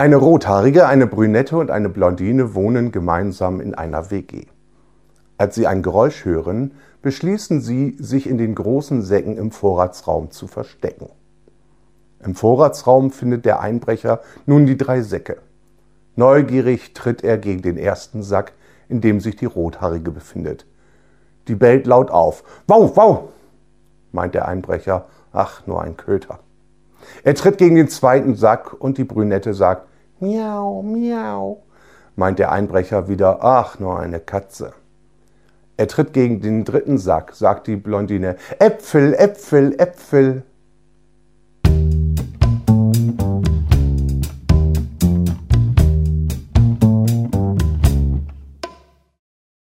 Eine Rothaarige, eine Brünette und eine Blondine wohnen gemeinsam in einer WG. Als sie ein Geräusch hören, beschließen sie, sich in den großen Säcken im Vorratsraum zu verstecken. Im Vorratsraum findet der Einbrecher nun die drei Säcke. Neugierig tritt er gegen den ersten Sack, in dem sich die Rothaarige befindet. Die bellt laut auf. Wow, wow! meint der Einbrecher. Ach, nur ein Köter. Er tritt gegen den zweiten Sack und die Brünette sagt Miau, miau, meint der Einbrecher wieder. Ach, nur eine Katze. Er tritt gegen den dritten Sack, sagt die Blondine Äpfel, Äpfel, Äpfel,